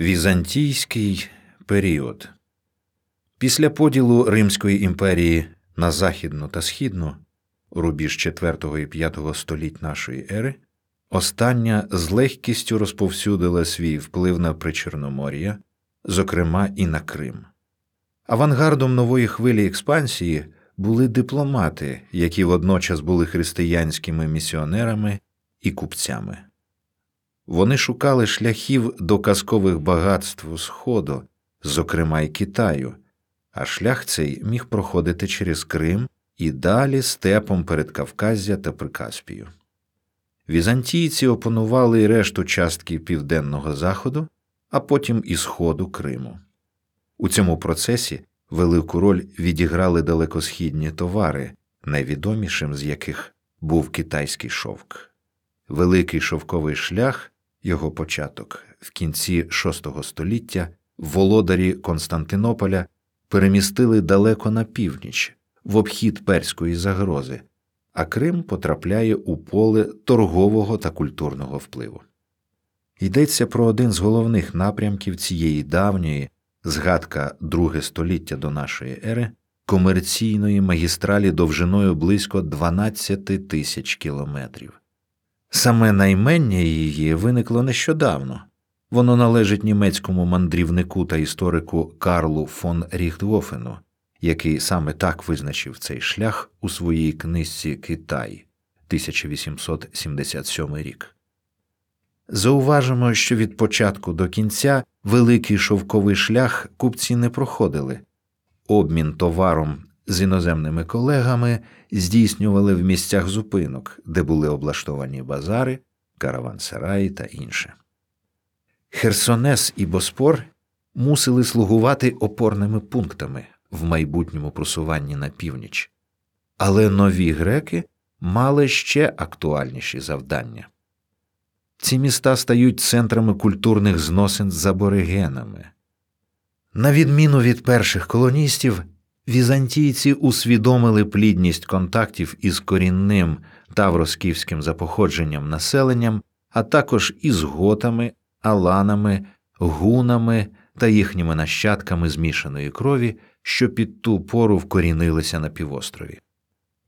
Візантійський період Після поділу Римської імперії на західну та східну рубіж 4 і 5 століть нашої ери, остання з легкістю розповсюдила свій вплив на Причорномор'я, зокрема і на Крим. Авангардом нової хвилі експансії були дипломати, які водночас були християнськими місіонерами і купцями. Вони шукали шляхів до казкових багатств Сходу, зокрема й Китаю, а шлях цей міг проходити через Крим і далі степом перед Кавказя та Прикаспію. Візантійці опанували й решту частки південного заходу, а потім і сходу Криму. У цьому процесі велику роль відіграли далекосхідні товари, найвідомішим з яких був китайський шовк. Великий шовковий шлях, його початок в кінці VI століття володарі Константинополя перемістили далеко на північ, в обхід перської загрози, а Крим потрапляє у поле торгового та культурного впливу. Йдеться про один з головних напрямків цієї давньої, згадка друге століття до нашої ери, комерційної магістралі довжиною близько 12 тисяч кілометрів. Саме наймення її виникло нещодавно. Воно належить німецькому мандрівнику та історику Карлу фон Ріхтгофену, який саме так визначив цей шлях у своїй книжці Китай 1877 рік. Зауважимо, що від початку до кінця великий шовковий шлях купці не проходили, обмін товаром з іноземними колегами здійснювали в місцях зупинок, де були облаштовані базари, каравансараї та інше. Херсонес і Боспор мусили слугувати опорними пунктами в майбутньому просуванні на північ, але нові греки мали ще актуальніші завдання. Ці міста стають центрами культурних зносин з аборигенами. На відміну від перших колоністів, візантійці усвідомили плідність контактів із корінним тавросківським за походженням населенням, а також із готами, аланами, гунами та їхніми нащадками змішаної крові, що під ту пору вкорінилися на півострові.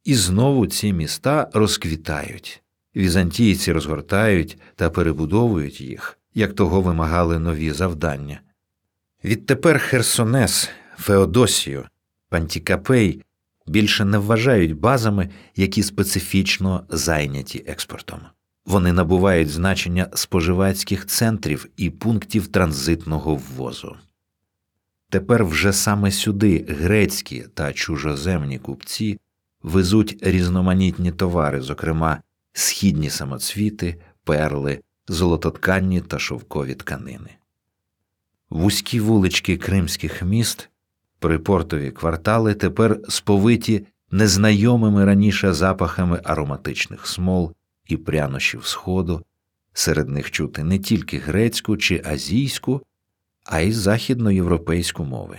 І знову ці міста розквітають, візантійці розгортають та перебудовують їх, як того вимагали нові завдання. Відтепер Херсонес, Феодосію, Пантікапей більше не вважають базами, які специфічно зайняті експортом. Вони набувають значення споживацьких центрів і пунктів транзитного ввозу. Тепер вже саме сюди грецькі та чужоземні купці везуть різноманітні товари, зокрема східні самоцвіти, перли, золототканні та шовкові тканини. Вузькі вулички кримських міст, припортові квартали тепер сповиті незнайомими раніше запахами ароматичних смол і прянощів Сходу, серед них чути не тільки грецьку чи азійську, а й західноєвропейську мови.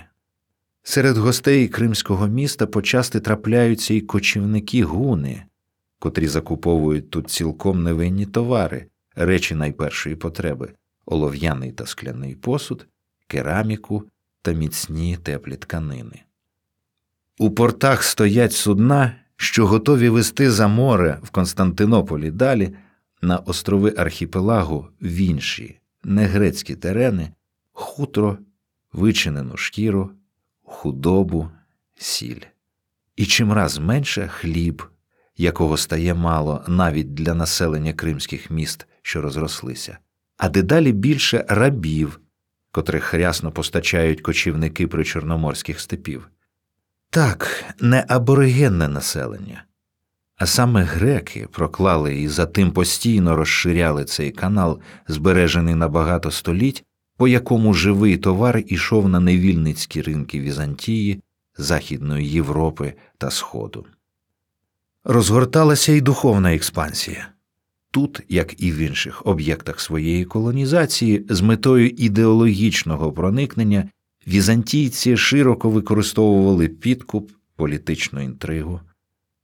Серед гостей кримського міста почасти трапляються й кочівники гуни, котрі закуповують тут цілком невинні товари, речі найпершої потреби олов'яний та скляний посуд, кераміку та міцні теплі тканини. У портах стоять судна, що готові вести за море в Константинополі далі на острови архіпелагу в інші негрецькі терени, хутро, вичинену шкіру, худобу, сіль. І чимраз менше хліб, якого стає мало навіть для населення кримських міст, що розрослися, а дедалі більше рабів, котрих рясно постачають кочівники причорноморських степів. Так, не аборигенне населення, а саме греки проклали і затим постійно розширяли цей канал, збережений на багато століть, по якому живий товар ішов на невільницькі ринки Візантії, Західної Європи та Сходу. Розгорталася й духовна експансія. Тут, як і в інших об'єктах своєї колонізації, з метою ідеологічного проникнення візантійці широко використовували підкуп, політичну інтригу,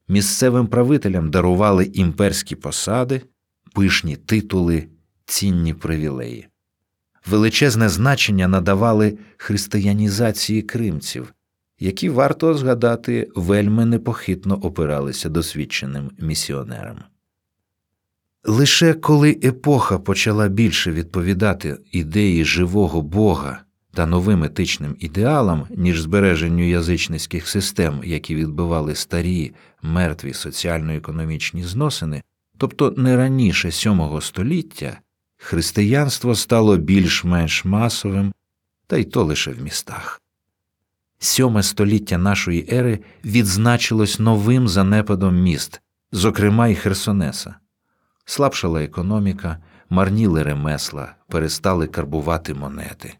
місцевим правителям дарували імперські посади, пишні титули, цінні привілеї. величезне значення надавали християнізації кримців, які варто згадати вельми непохитно опиралися досвідченим місіонерам. Лише коли епоха почала більше відповідати ідеї живого Бога та новим етичним ідеалам, ніж збереженню язичницьких систем, які відбивали старі, мертві соціально-економічні зносини, тобто не раніше VII століття, християнство стало більш-менш масовим, та й то лише в містах. Сьоме століття нашої ери відзначилось новим занепадом міст, зокрема й Херсонеса. Слабшала економіка, марніли ремесла, перестали карбувати монети.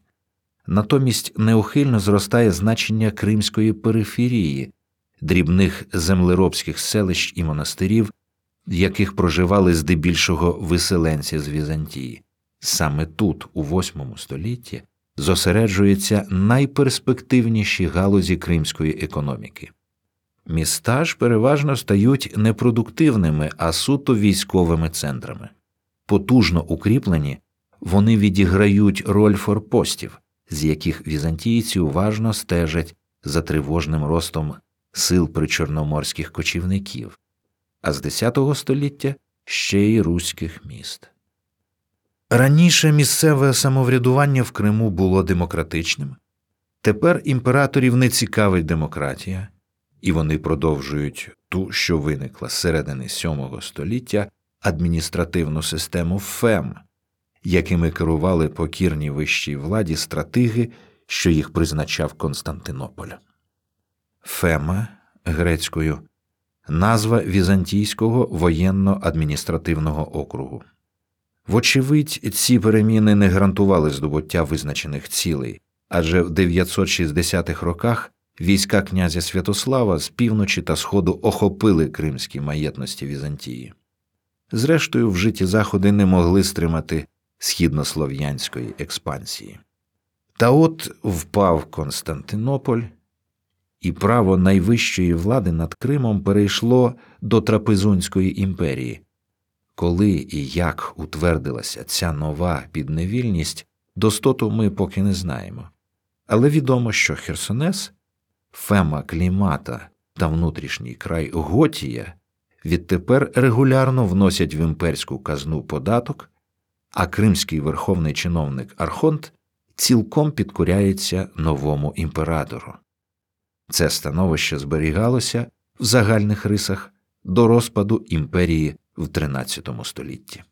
Натомість неухильно зростає значення кримської периферії, дрібних землеробських селищ і монастирів, в яких проживали здебільшого виселенці з Візантії. Саме тут, у VIII столітті, зосереджуються найперспективніші галузі кримської економіки. Міста ж переважно стають не продуктивними, а суто військовими центрами. Потужно укріплені, вони відіграють роль форпостів, з яких візантійці уважно стежать за тривожним ростом сил причорноморських кочівників, а з X століття ще й руських міст. Раніше місцеве самоврядування в Криму було демократичним, тепер імператорів не цікавить демократія, і вони продовжують ту, що виникла з середини VII століття адміністративну систему ФЕМ, якими керували покірні вищій владі стратеги, що їх призначав Константинополь. Фема грецькою назва Візантійського воєнно-адміністративного округу. Вочевидь, ці переміни не гарантували здобуття визначених цілей, адже в 960-х роках війська князя Святослава з півночі та сходу охопили кримські маєтності Візантії. Зрештою, вжиті заходи не могли стримати східнослов'янської експансії. Та от впав Константинополь, і право найвищої влади над Кримом перейшло до Трапезунської імперії. Коли і як утвердилася ця нова підневільність, достоту ми поки не знаємо. Але відомо, що Херсонес, Фема Клімата та внутрішній край Готія відтепер регулярно вносять в імперську казну податок, а кримський верховний чиновник Архонт цілком підкоряється новому імператору. Це становище зберігалося в загальних рисах до розпаду імперії в XIII столітті.